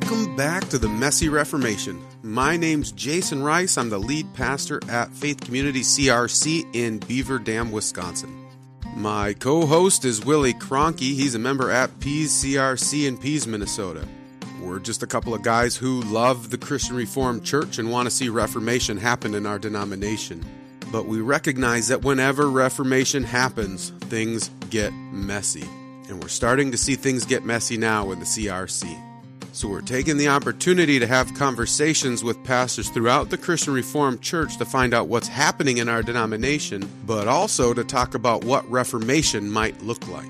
Welcome back to the Messy Reformation. My name's Jason Ruis. I'm the lead pastor at Faith Community CRC in Beaver Dam, Wisconsin. My co host is Willy Krahnke. He's a member at Pease CRC in Pease, Minnesota. We're just a couple of guys who love the Christian Reformed Church and want to see Reformation happen in our denomination. But we recognize that whenever Reformation happens, things get messy. And we're starting to see things get messy now in the CRC. So we're taking the opportunity to have conversations with pastors throughout the Christian Reformed Church to find out what's happening in our denomination, but also to talk about what Reformation might look like.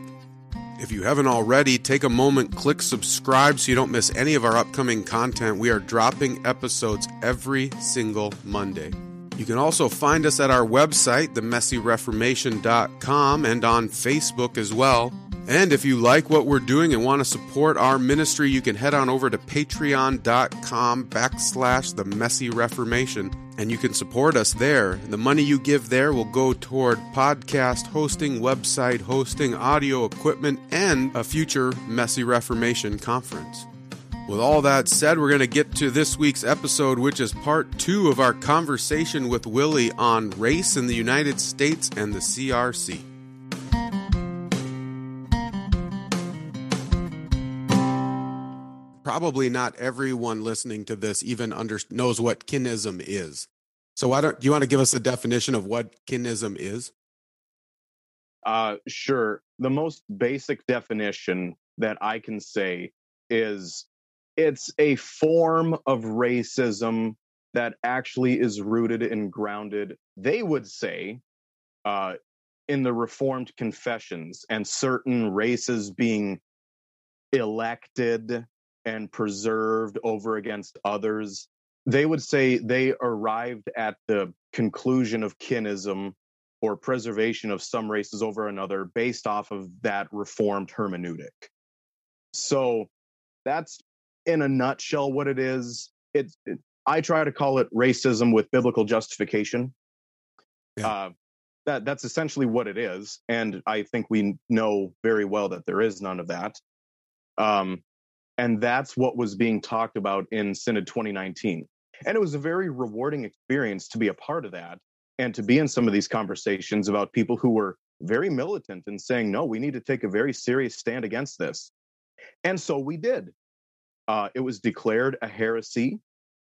If you haven't already, take a moment, click subscribe so you don't miss any of our upcoming content. We are dropping episodes every single Monday. You can also find us at our website, themessyreformation.com, and on Facebook as well. And if you like what we're doing and want to support our ministry, you can head on over to patreon.com backslash the messy reformation and you can support us there. The money you give there will go toward podcast hosting, website hosting, audio equipment, and a future Messy Reformation conference. With all that said, we're going to get to this week's episode, which is part two of our conversation with Willie on race in the United States and the CRC. Probably not everyone listening to this even under, knows what kinism is. So why don't do you want to give us a definition of what kinism is? Uh, sure. The most basic definition that I can say is it's a form of racism that actually is rooted and grounded, they would say, uh, in the Reformed confessions and certain races being elected and preserved over against others. They would say they arrived at the conclusion of kinism or preservation of some races over another based off of that reformed hermeneutic. So that's in a nutshell what it is. It's it, I try to call it racism with biblical justification. Yeah. Uh, that that's essentially what it is, and I think we know very well that there is none of that. Um, and that's what was being talked about in Synod 2019. And it was a very rewarding experience to be a part of that and to be in some of these conversations about people who were very militant and saying, no, we need to take a very serious stand against this. And so we did. Uh, it was declared a heresy.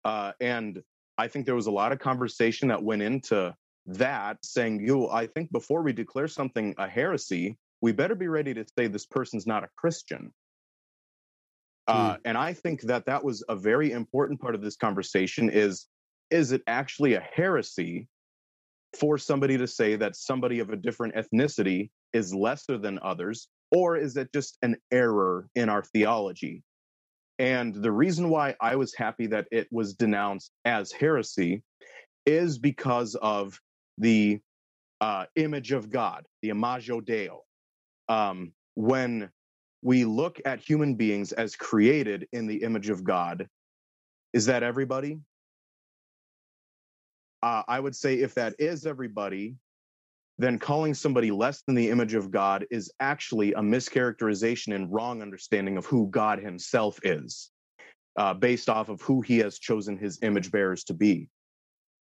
Uh, and I think there was a lot of conversation that went into that saying, you, I think before we declare something a heresy, we better be ready to say this person's not a Christian. Mm. And I think that that was a very important part of this conversation is, is it actually a heresy for somebody to say that somebody of a different ethnicity is lesser than others? Or is it just an error in our theology? And the reason why I was happy that it was denounced as heresy is because of the uh, image of God, the imago Deo. Um, when we look at human beings as created in the image of God. Is that everybody? Uh, I would say if that is everybody, then calling somebody less than the image of God is actually a mischaracterization and wrong understanding of who God himself is, uh, based off of who he has chosen his image bearers to be.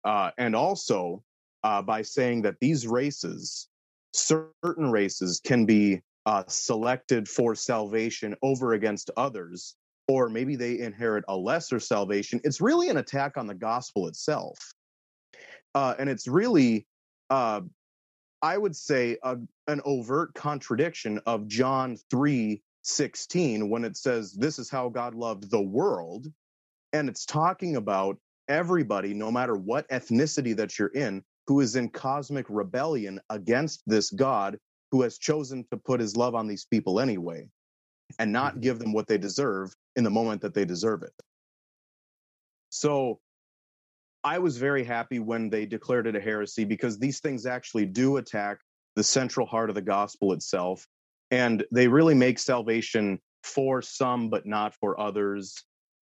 Uh, and also uh, by saying that these races, certain races, can be uh, selected for salvation over against others, or maybe they inherit a lesser salvation, it's really an attack on the gospel itself. Uh, and it's really, uh, I would say, a, an overt contradiction of John 3 16 when it says, This is how God loved the world. And it's talking about everybody, no matter what ethnicity that you're in, who is in cosmic rebellion against this God who has chosen to put his love on these people anyway and not mm-hmm. give them what they deserve in the moment that they deserve it. So I was very happy when they declared it a heresy because these things actually do attack the central heart of the gospel itself. And they really make salvation for some, but not for others.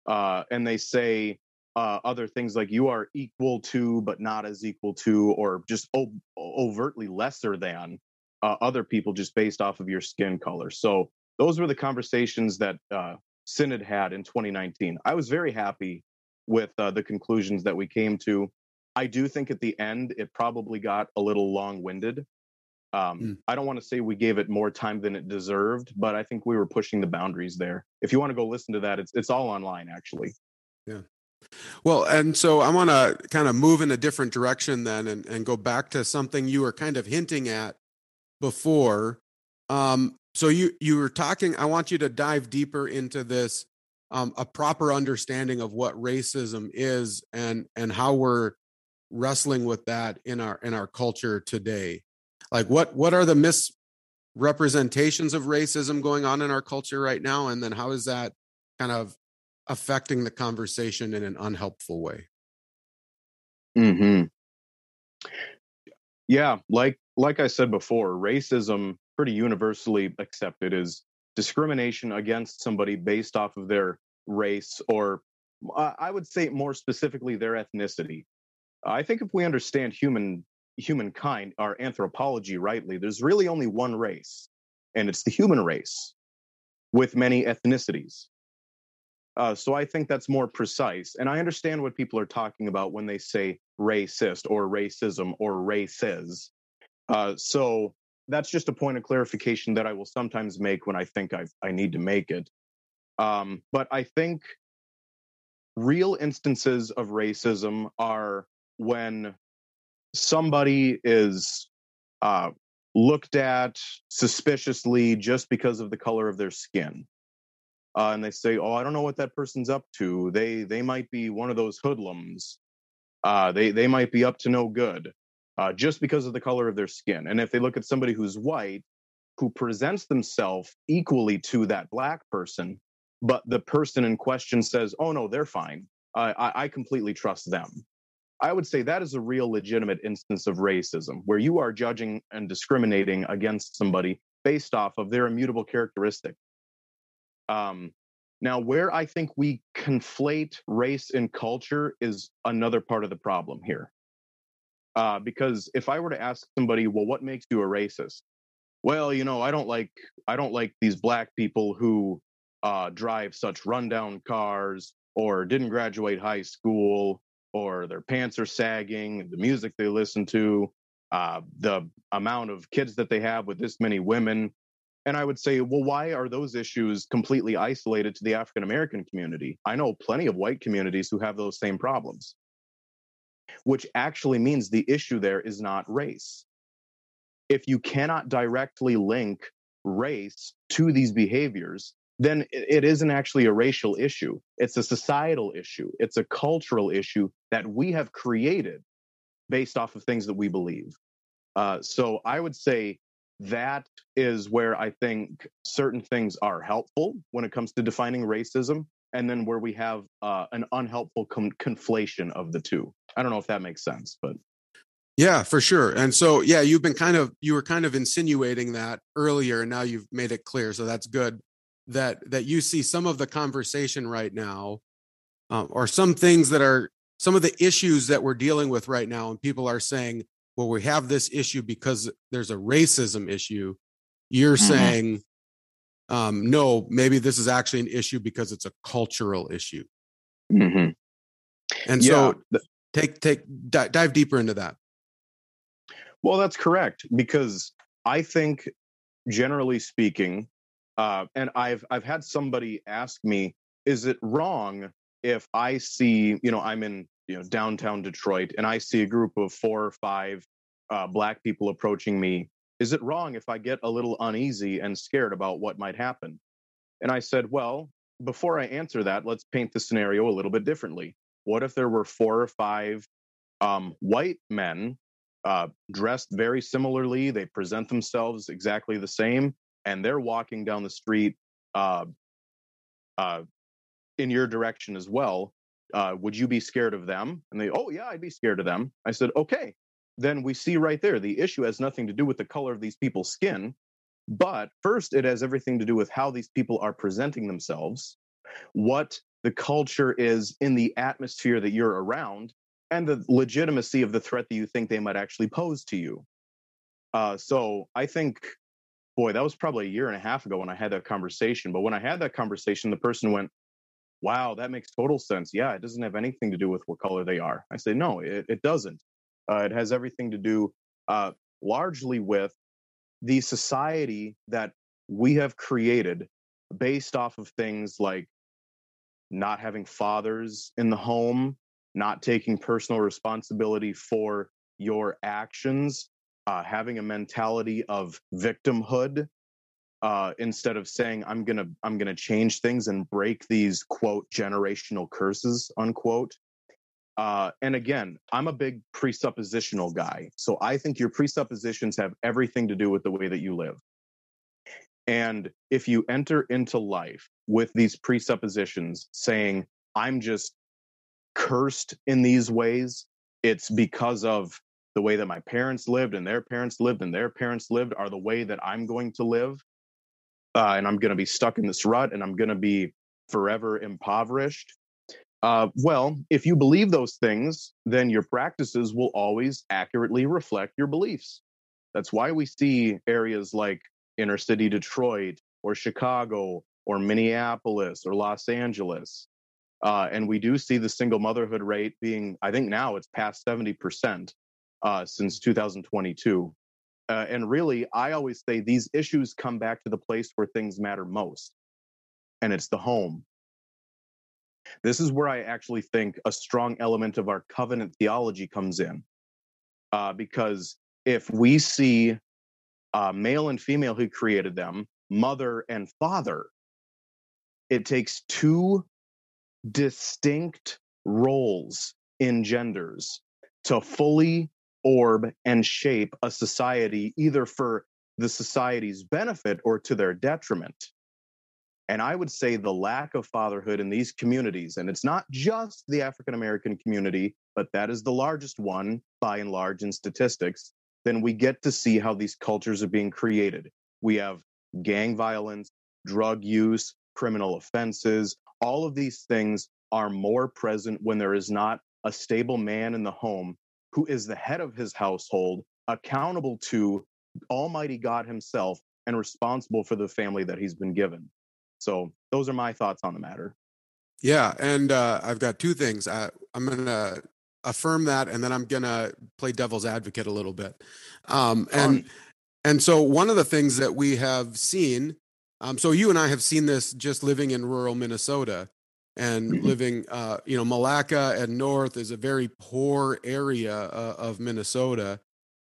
Uh, and they say uh, other things like you are equal to, but not as equal to, or just overtly lesser than uh, other people just based off of your skin color. So those were the conversations that uh, Synod had in 2019. I was very happy with uh, the conclusions that we came to. I do think at the end it probably got a little long winded. Um, mm. I don't want to say we gave it more time than it deserved, but I think we were pushing the boundaries there. If you want to go listen to that, it's it's all online actually. Yeah. Well, and so I want to kind of move in a different direction then and, and go back to something you were kind of hinting at before. Um, so you you were talking, I want you to dive deeper into this um, a proper understanding of what racism is and and how we're wrestling with that in our in our culture today. Like what what are the misrepresentations of racism going on in our culture right now? And then how is that kind of affecting the conversation in an unhelpful way? Hmm yeah like like i said before racism pretty universally accepted is discrimination against somebody based off of their race or uh, I would say more specifically their ethnicity. I think if we understand human humankind, our anthropology rightly, there's really only one race, and it's the human race with many ethnicities. Uh, so I think that's more precise. And I understand what people are talking about when they say racist or racism or races. Uh, so that's just a point of clarification that I will sometimes make when I think I, I need to make it. Um, but I think real instances of racism are when somebody is uh, looked at suspiciously just because of the color of their skin. Uh, and they say, "Oh, I don't know what that person's up to. They they might be one of those hoodlums. Uh, they they might be up to no good, uh, just because of the color of their skin." And if they look at somebody who's white, who presents themselves equally to that black person, but the person in question says, "Oh no, they're fine. I, I completely trust them." I would say that is a real legitimate instance of racism, where you are judging and discriminating against somebody based off of their immutable characteristic. Um, now, where I think we conflate race and culture is another part of the problem here. Uh, because if I were to ask somebody, well, what makes you a racist? Well, you know, I don't like I don't like these black people who uh, drive such rundown cars or didn't graduate high school or their pants are sagging, the music they listen to, uh, the amount of kids that they have with this many women. And I would say, well, why are those issues completely isolated to the African American community? I know plenty of white communities who have those same problems, which actually means the issue there is not race. If you cannot directly link race to these behaviors, then it isn't actually a racial issue. It's a societal issue. It's a cultural issue that we have created based off of things that we believe. Uh, so I would say that is where I think certain things are helpful when it comes to defining racism, and then where we have uh, an unhelpful com- conflation of the two. I don't know if that makes sense, but yeah, for sure. And so, yeah, you've been kind of you were kind of insinuating that earlier, and now you've made it clear. So that's good that that you see some of the conversation right now um, or some things that are some of the issues that we're dealing with right now and people are saying well we have this issue because there's a racism issue you're mm-hmm. saying um, no maybe this is actually an issue because it's a cultural issue mm-hmm. and so take take dive deeper into that well that's correct because i think generally speaking uh, and I've I've had somebody ask me, is it wrong if I see, you know, I'm in you know downtown Detroit and I see a group of four or five uh, black people approaching me? Is it wrong if I get a little uneasy and scared about what might happen? And I said, well, before I answer that, let's paint the scenario a little bit differently. What if there were four or five um, white men uh, dressed very similarly? They present themselves exactly the same and they're walking down the street uh, uh, in your direction as well, uh, would you be scared of them? And they, oh, yeah, I'd be scared of them. I said, okay. Then we see right there the issue has nothing to do with the color of these people's skin. But first, it has everything to do with how these people are presenting themselves, what the culture is in the atmosphere that you're around, and the legitimacy of the threat that you think they might actually pose to you. Uh, so I think boy, that was probably a year and a half ago when I had that conversation. But when I had that conversation, the person went, wow, that makes total sense. Yeah, it doesn't have anything to do with what color they are. I say, no, it, it doesn't. Uh, it has everything to do uh, largely with the society that we have created based off of things like not having fathers in the home, not taking personal responsibility for your actions, uh, having a mentality of victimhood uh, instead of saying I'm gonna I'm gonna change things and break these quote generational curses unquote. Uh, and again, I'm a big presuppositional guy, so I think your presuppositions have everything to do with the way that you live. And if you enter into life with these presuppositions saying, I'm just cursed in these ways, it's because of the way that my parents lived and their parents lived and their parents lived are the way that I'm going to live. Uh, and I'm going to be stuck in this rut and I'm going to be forever impoverished. Uh, well, if you believe those things, then your practices will always accurately reflect your beliefs. That's why we see areas like inner city Detroit or Chicago or Minneapolis or Los Angeles. Uh, and we do see the single motherhood rate being, I think now it's past 70% uh, since 2022. Uh, and really, I always say these issues come back to the place where things matter most, and it's the home. This is where I actually think a strong element of our covenant theology comes in. Uh, because if we see uh, male and female who created them, mother and father. It takes two distinct roles in genders to fully orb and shape a society, either for the society's benefit or to their detriment. And I would say the lack of fatherhood in these communities, and it's not just the African American community, but that is the largest one by and large in statistics, then we get to see how these cultures are being created. We have gang violence, drug use, criminal offenses. All of these things are more present when there is not a stable man in the home who is the head of his household, accountable to Almighty God Himself, and responsible for the family that He's been given. So, those are my thoughts on the matter. Yeah, and uh, I've got two things. I, I'm going to affirm that, and then I'm gonna play devil's advocate a little bit. Um, and and so one of the things that we have seen, um, so you and I have seen this just living in rural Minnesota and mm-hmm. living, uh, you know, Milaca and North is a very poor area uh, of Minnesota,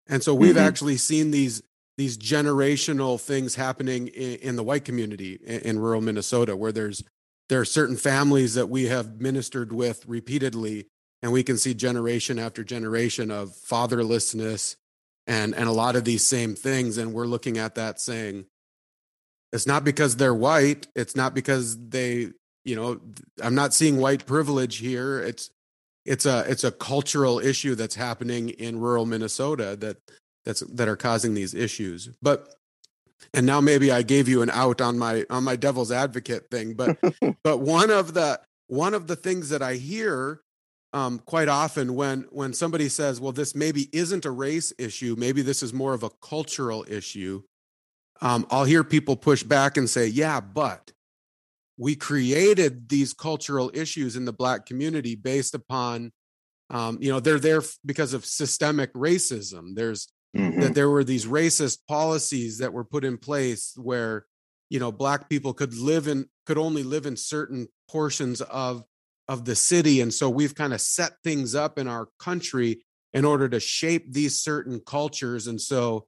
and so we've mm-hmm. actually seen these these generational things happening in, in the white community in, in rural Minnesota, where there's there are certain families that we have ministered with repeatedly and we can see generation after generation of fatherlessness and and a lot of these same things and we're looking at that saying it's not because they're white it's not because they you know i'm not seeing white privilege here it's it's a it's a cultural issue that's happening in rural minnesota that that's that are causing these issues but and now maybe i gave you an out on my on my devil's advocate thing but but one of the one of the things that i hear um, quite often when when somebody says, "Well, this maybe isn't a race issue. Maybe this is more of a cultural issue," um, I'll hear people push back and say, "Yeah, but we created these cultural issues in the Black community based upon, um, you know, they're there because of systemic racism. There's mm-hmm. that there were these racist policies that were put in place where." you know black people could live in could only live in certain portions of of the city. And so we've kind of set things up in our country in order to shape these certain cultures. And so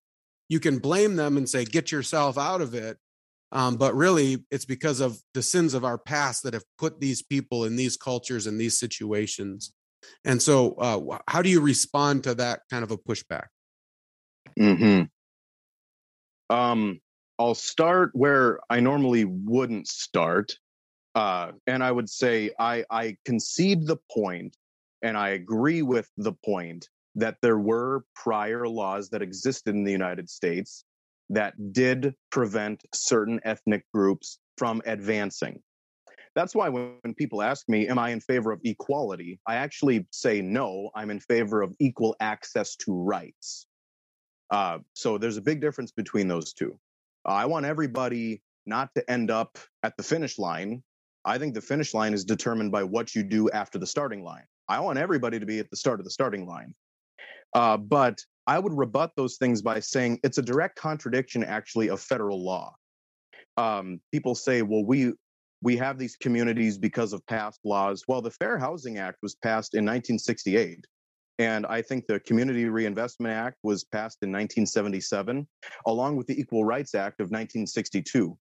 you can blame them and say, get yourself out of it. Um, but really, it's because of the sins of our past that have put these people in these cultures and these situations. And so, uh, how do you respond to that kind of a pushback? Hmm. Um. I'll start where I normally wouldn't start, uh, and I would say I, I concede the point and I agree with the point that there were prior laws that existed in the United States that did prevent certain ethnic groups from advancing. That's why when, people ask me, Am I in favor of equality? I actually say no, I'm in favor of equal access to rights. Uh, so there's a big difference between those two. I want everybody not to end up at the finish line. I think the finish line is determined by what you do after the starting line. I want everybody to be at the start of the starting line. Uh, but I would rebut those things by saying it's a direct contradiction, actually, of federal law. Um, people say, well, we we have these communities because of past laws. Well, the Fair Housing Act was passed in 1968. And I think the Community Reinvestment Act was passed in 1977, along with the Equal Rights Act of 1962.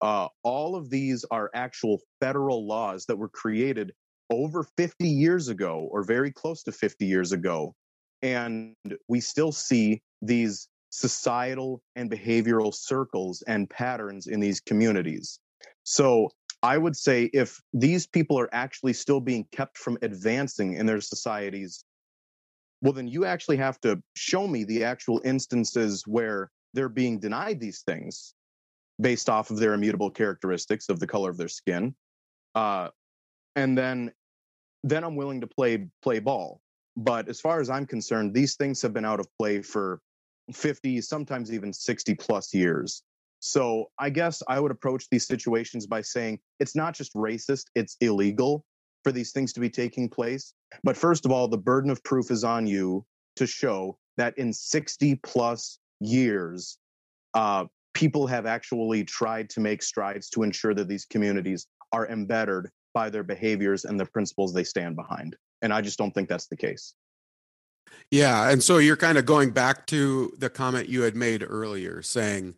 Uh, all of these are actual federal laws that were created over 50 years ago, or very close to 50 years ago. And we still see these societal and behavioral circles and patterns in these communities. So I would say if these people are actually still being kept from advancing in their societies, well, then you actually have to show me the actual instances where they're being denied these things based off of their immutable characteristics of the color of their skin. Uh, and then, then I'm willing to play play ball. But as far as I'm concerned, these things have been out of play for 50, sometimes even 60 plus years. So I guess I would approach these situations by saying it's not just racist, it's illegal for these things to be taking place. But first of all, the burden of proof is on you to show that in 60 plus years, uh, people have actually tried to make strides to ensure that these communities are embedded by their behaviors and the principles they stand behind. And I just don't think that's the case. Yeah. And so you're kind of going back to the comment you had made earlier saying,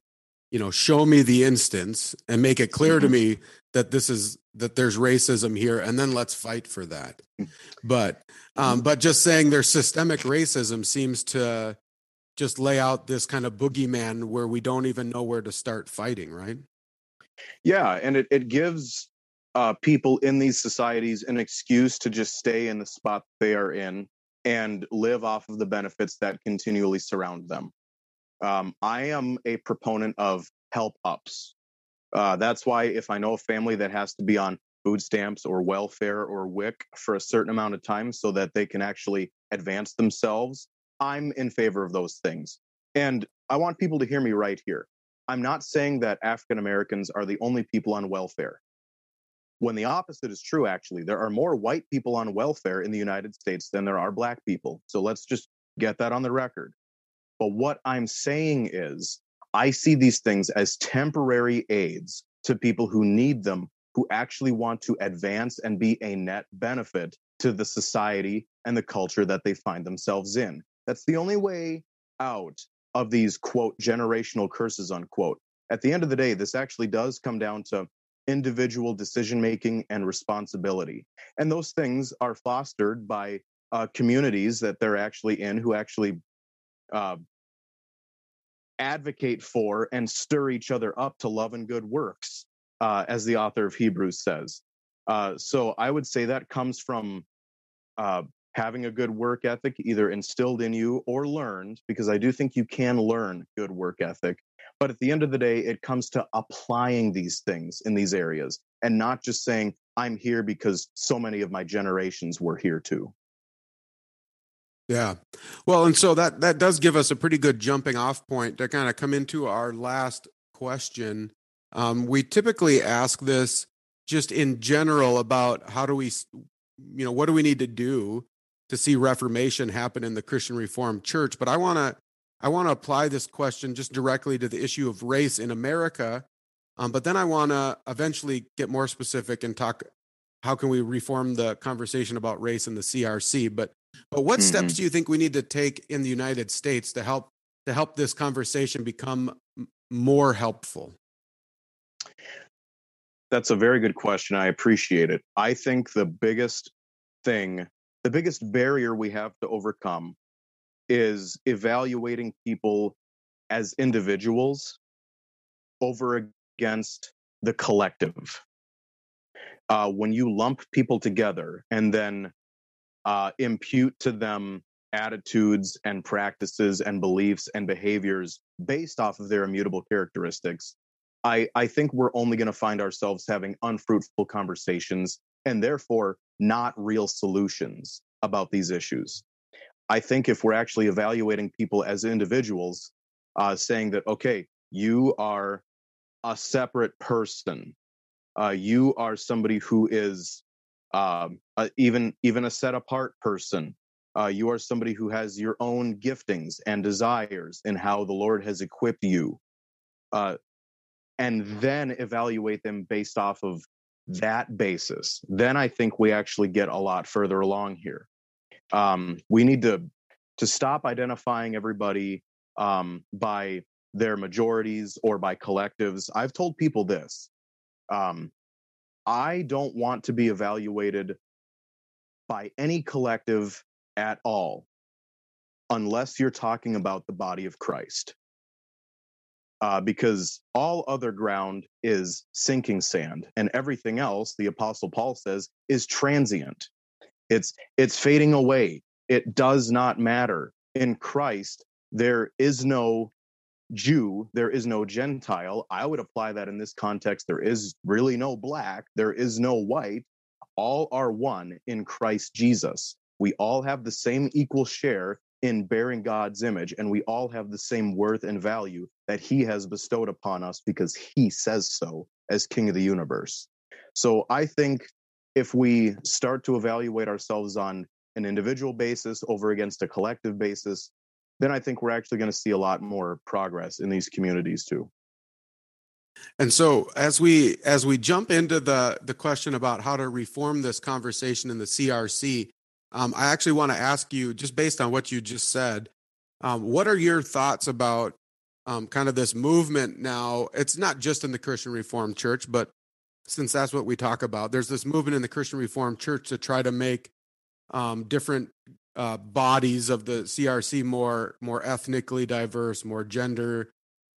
you know show me the instance and make it clear mm-hmm. to me that this is that there's racism here and then let's fight for that mm. but um mm-hmm. but just saying there's systemic racism seems to just lay out this kind of boogeyman where we don't even know where to start fighting right yeah and it, it gives uh, people in these societies an excuse to just stay in the spot they are in and live off of the benefits that continually surround them um, I am a proponent of help ups. Uh, that's why if I know a family that has to be on food stamps or welfare or WIC for a certain amount of time so that they can actually advance themselves, I'm in favor of those things. And I want people to hear me right here. I'm not saying that African Americans are the only people on welfare. When the opposite is true, actually, there are more white people on welfare in the United States than there are black people. So let's just get that on the record. But what I'm saying is, I see these things as temporary aids to people who need them, who actually want to advance and be a net benefit to the society and the culture that they find themselves in. That's the only way out of these quote generational curses unquote. At the end of the day, this actually does come down to individual decision making and responsibility. And those things are fostered by uh, communities that they're actually in who actually uh, advocate for and stir each other up to love and good works, uh, as the author of Hebrews says. Uh, so I would say that comes from uh, having a good work ethic, either instilled in you or learned, because I do think you can learn good work ethic. But at the end of the day, it comes to applying these things in these areas and not just saying, I'm here because so many of my generations were here too. Yeah. Well, and so that that does give us a pretty good jumping off point to kind of come into our last question. Um, we typically ask this just in general about how do we, you know, what do we need to do to see reformation happen in the Christian Reformed Church? But I want to I want to apply this question just directly to the issue of race in America. Um, but then I want to eventually get more specific and talk how can we reform the conversation about race in the CRC. But but what mm-hmm. steps do you think we need to take in the United States to help to help this conversation become more helpful? That's a very good question. I appreciate it. I think the biggest thing, the biggest barrier we have to overcome is evaluating people as individuals over against the collective. Uh, when you lump people together and then uh, impute to them attitudes and practices and beliefs and behaviors based off of their immutable characteristics, I, I think we're only going to find ourselves having unfruitful conversations and therefore not real solutions about these issues. I think if we're actually evaluating people as individuals, uh, saying that, okay, you are a separate person. Uh, you are somebody who is uh, even even a set apart person. Uh, you are somebody who has your own giftings and desires and how the Lord has equipped you. Uh, and then evaluate them based off of that basis. Then I think we actually get a lot further along here. Um, we need to to stop identifying everybody um, by their majorities or by collectives. I've told people this. Um, I don't want to be evaluated by any collective at all unless you're talking about the body of Christ. Uh, because all other ground is sinking sand, and everything else, the Apostle Paul says, is transient. It's it's fading away. It does not matter. In Christ, there is no Jew, there is no Gentile. I would apply that in this context. There is really no black, there is no white. All are one in Christ Jesus. We all have the same equal share in bearing God's image, and we all have the same worth and value that He has bestowed upon us because He says so as King of the universe. So I think if we start to evaluate ourselves on an individual basis over against a collective basis, then I think we're actually going to see a lot more progress in these communities too. And so as we as we jump into the the question about how to reform this conversation in the CRC, um, I actually want to ask you, just based on what you just said, um, what are your thoughts about um, kind of this movement now? It's not just in the Christian Reformed Church, but since that's what we talk about, there's this movement in the Christian Reformed Church to try to make um, different uh, bodies of the CRC more more ethnically diverse, more gender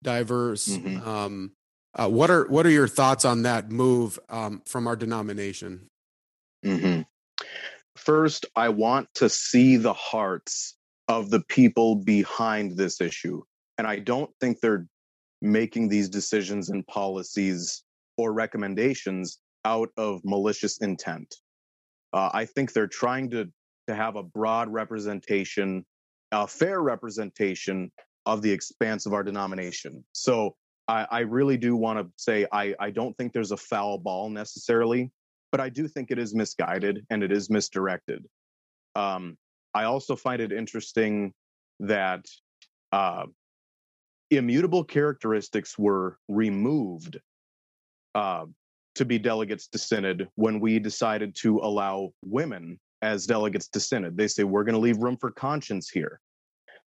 diverse. Mm-hmm. Um, uh, what are what are your thoughts on that move um, from our denomination? Mm-hmm. First, I want to see the hearts of the people behind this issue, and I don't think they're making these decisions and policies or recommendations out of malicious intent. Uh, I think they're trying to to have a broad representation, a fair representation of the expanse of our denomination. So I, I really do want to say I, I don't think there's a foul ball necessarily, but I do think it is misguided and it is misdirected. Um, I also find it interesting that uh, immutable characteristics were removed uh, to be delegates to synod when we decided to allow women as delegates to synod. They say, we're going to leave room for conscience here.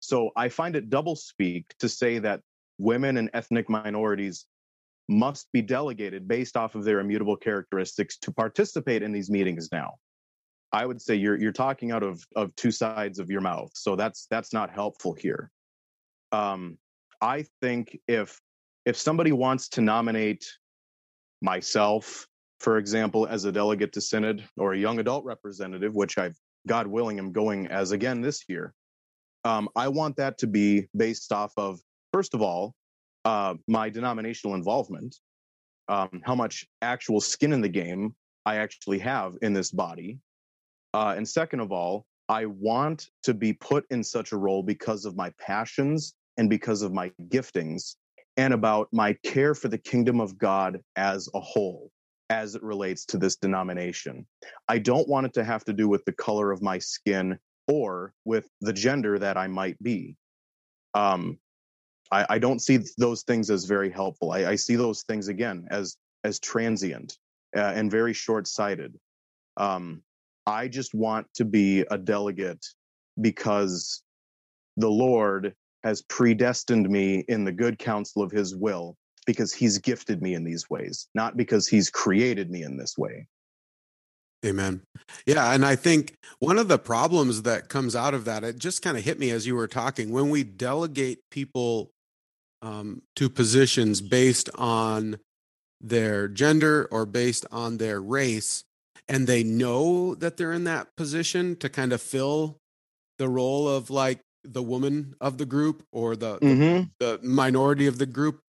So I find it double speak to say that women and ethnic minorities must be delegated based off of their immutable characteristics to participate in these meetings now. I would say you're you're talking out of of two sides of your mouth. So that's that's not helpful here. Um, I think if if somebody wants to nominate myself for example, as a delegate to Synod or a young adult representative, which I've, God willing, am going as again this year, um, I want that to be based off of, first of all, uh, my denominational involvement, um, how much actual skin in the game I actually have in this body. Uh, and second of all, I want to be put in such a role because of my passions and because of my giftings and about my care for the kingdom of God as a whole as it relates to this denomination. I don't want it to have to do with the color of my skin or with the gender that I might be. Um, I, I, don't see those things as very helpful. I, I see those things again as as transient uh, and very short sighted. Um, I just want to be a delegate because the Lord has predestined me in the good counsel of His will because he's gifted me in these ways, not because he's created me in this way. Amen. Yeah. And I think one of the problems that comes out of that, it just kind of hit me as you were talking. When we delegate people um, to positions based on their gender or based on their race, and they know that they're in that position to kind of fill the role of like the woman of the group or the, mm-hmm. the, the minority of the group,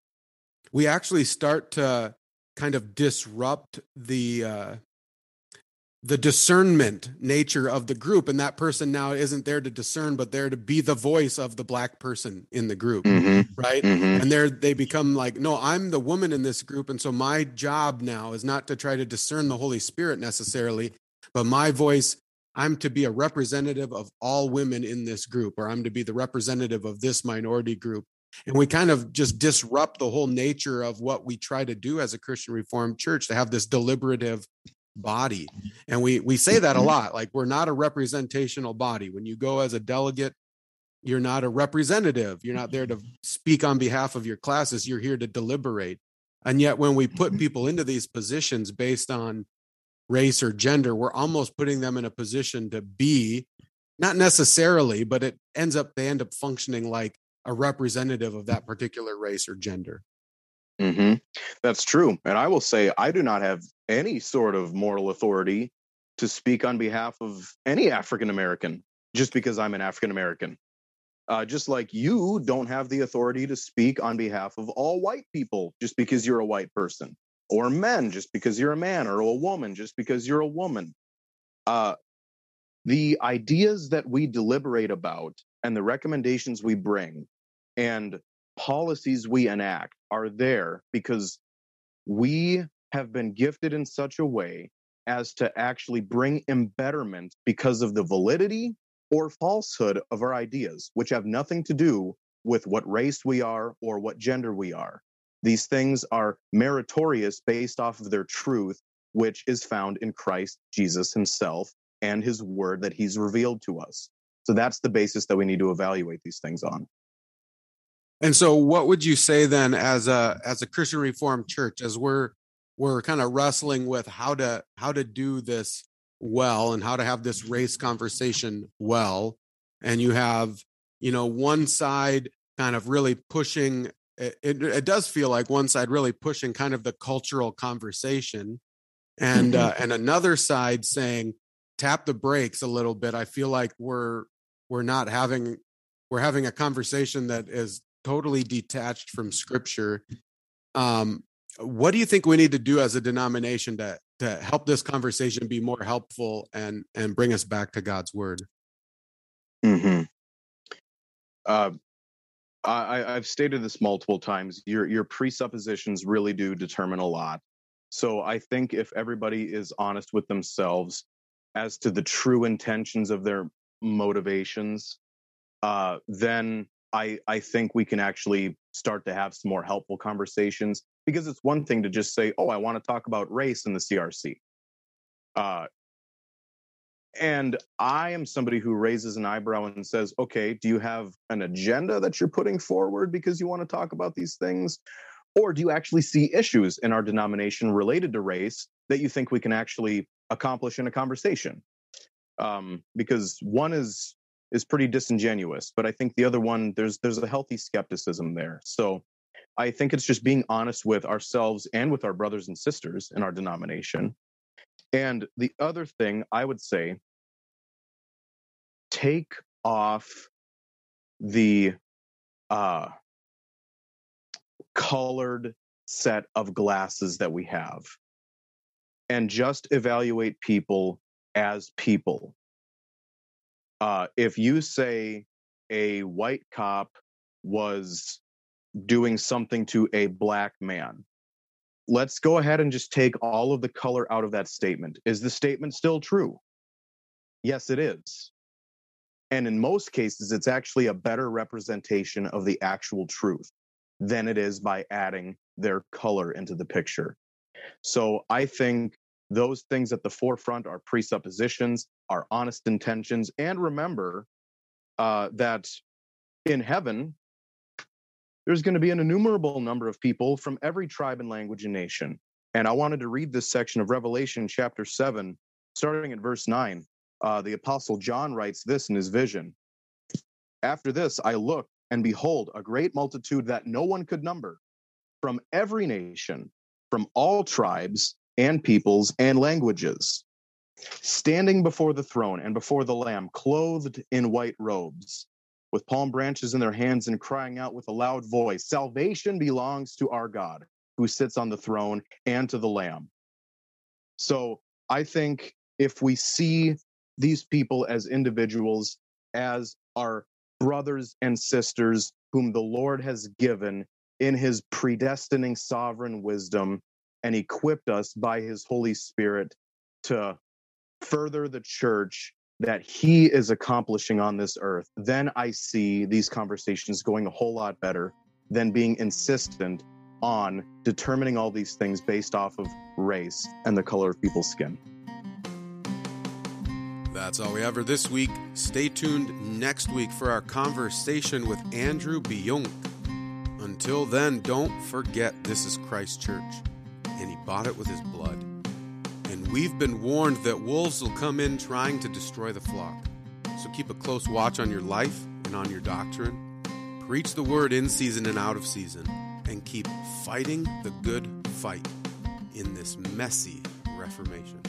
we actually start to kind of disrupt the uh, the discernment nature of the group and that person now isn't there to discern but there to be the voice of the black person in the group mm-hmm. right mm-hmm. and there they become like no i'm the woman in this group and so my job now is not to try to discern the holy spirit necessarily but my voice i'm to be a representative of all women in this group or i'm to be the representative of this minority group. And we kind of just disrupt the whole nature of what we try to do as a christian reformed church to have this deliberative body. And we we say that a mm-hmm. lot like we're not a representational body. When you go as a delegate you're not a representative. You're not there to speak on behalf of your classis. You're here to deliberate. And yet when we put mm-hmm. people into these positions based on race or gender we're almost putting them in a position to be not necessarily but it ends up they end up functioning like a representative of that particular race or gender Mm-hmm. That's true. And I will say, I do not have any sort of moral authority to speak on behalf of any African American just because I'm an African American. Uh, just like you don't have the authority to speak on behalf of all white people just because you're a white person, or men just because you're a man, or a woman just because you're a woman. Uh, the ideas that we deliberate about and the recommendations we bring and policies we enact are there because we have been gifted in such a way as to actually bring embetterment because of the validity or falsehood of our ideas, which have nothing to do with what race we are or what gender we are. These things are meritorious based off of their truth, which is found in Christ Jesus himself and his word that he's revealed to us. So that's the basis that we need to evaluate these things on. And so what would you say then as a as a Christian Reformed church as we're we're kind of wrestling with how to how to do this well and how to have this race conversation well and you have you know one side kind of really pushing it, it, it does feel like one side really pushing kind of the cultural conversation and mm-hmm. uh, and another side saying tap the brakes a little bit. I feel like we're we're not having we're having a conversation that is totally detached from scripture. Um, what do you think we need to do as a denomination to to help this conversation be more helpful and and bring us back to god's word? Mm hmm uh, I, I've stated this multiple times. Your your presuppositions really do determine a lot. So I think if everybody is honest with themselves as to the true intentions of their motivations, uh, then I I think we can actually start to have some more helpful conversations because it's one thing to just say, "Oh, I want to talk about race in the CRC." Uh, and I am somebody who raises an eyebrow and says, "Okay, do you have an agenda that you're putting forward because you want to talk about these things?" Or do you actually see issues in our denomination related to race that you think we can actually accomplish in a conversation? Um, because one is is pretty disingenuous. But I think the other one, there's there's a healthy skepticism there. So I think it's just being honest with ourselves and with our brothers and sisters in our denomination. And the other thing I would say, take off the uh, colored set of glasses that we have and just evaluate people as people. Uh, if you say a white cop was doing something to a black man, let's go ahead and just take all of the color out of that statement. Is the statement still true? Yes, it is. And in most cases, it's actually a better representation of the actual truth than it is by adding their color into the picture. So I think those things at the forefront are presuppositions, are honest intentions, and remember uh, that in heaven, there's going to be an innumerable number of people from every tribe and language and nation. And I wanted to read this section of Revelation chapter 7, starting at verse 9. Uh, the Apostle John writes this in his vision After this, I looked, and behold, a great multitude that no one could number from every nation, from all tribes and peoples and languages, standing before the throne and before the Lamb, clothed in white robes, with palm branches in their hands and crying out with a loud voice Salvation belongs to our God who sits on the throne and to the Lamb. So I think if we see these people as individuals, as our brothers and sisters whom the Lord has given in his predestining sovereign wisdom and equipped us by his Holy Spirit to further the church that he is accomplishing on this earth, then I see these conversations going a whole lot better than being insistent on determining all these things based off of race and the color of people's skin. That's all we have for this week. Stay tuned next week for our conversation with Andrew Byung. Until then, don't forget this is Christ Church, and he bought it with his blood. We've been warned that wolves will come in trying to destroy the flock. So keep a close watch on your life and on your doctrine. Preach the word in season and out of season, and keep fighting the good fight in this messy Reformation.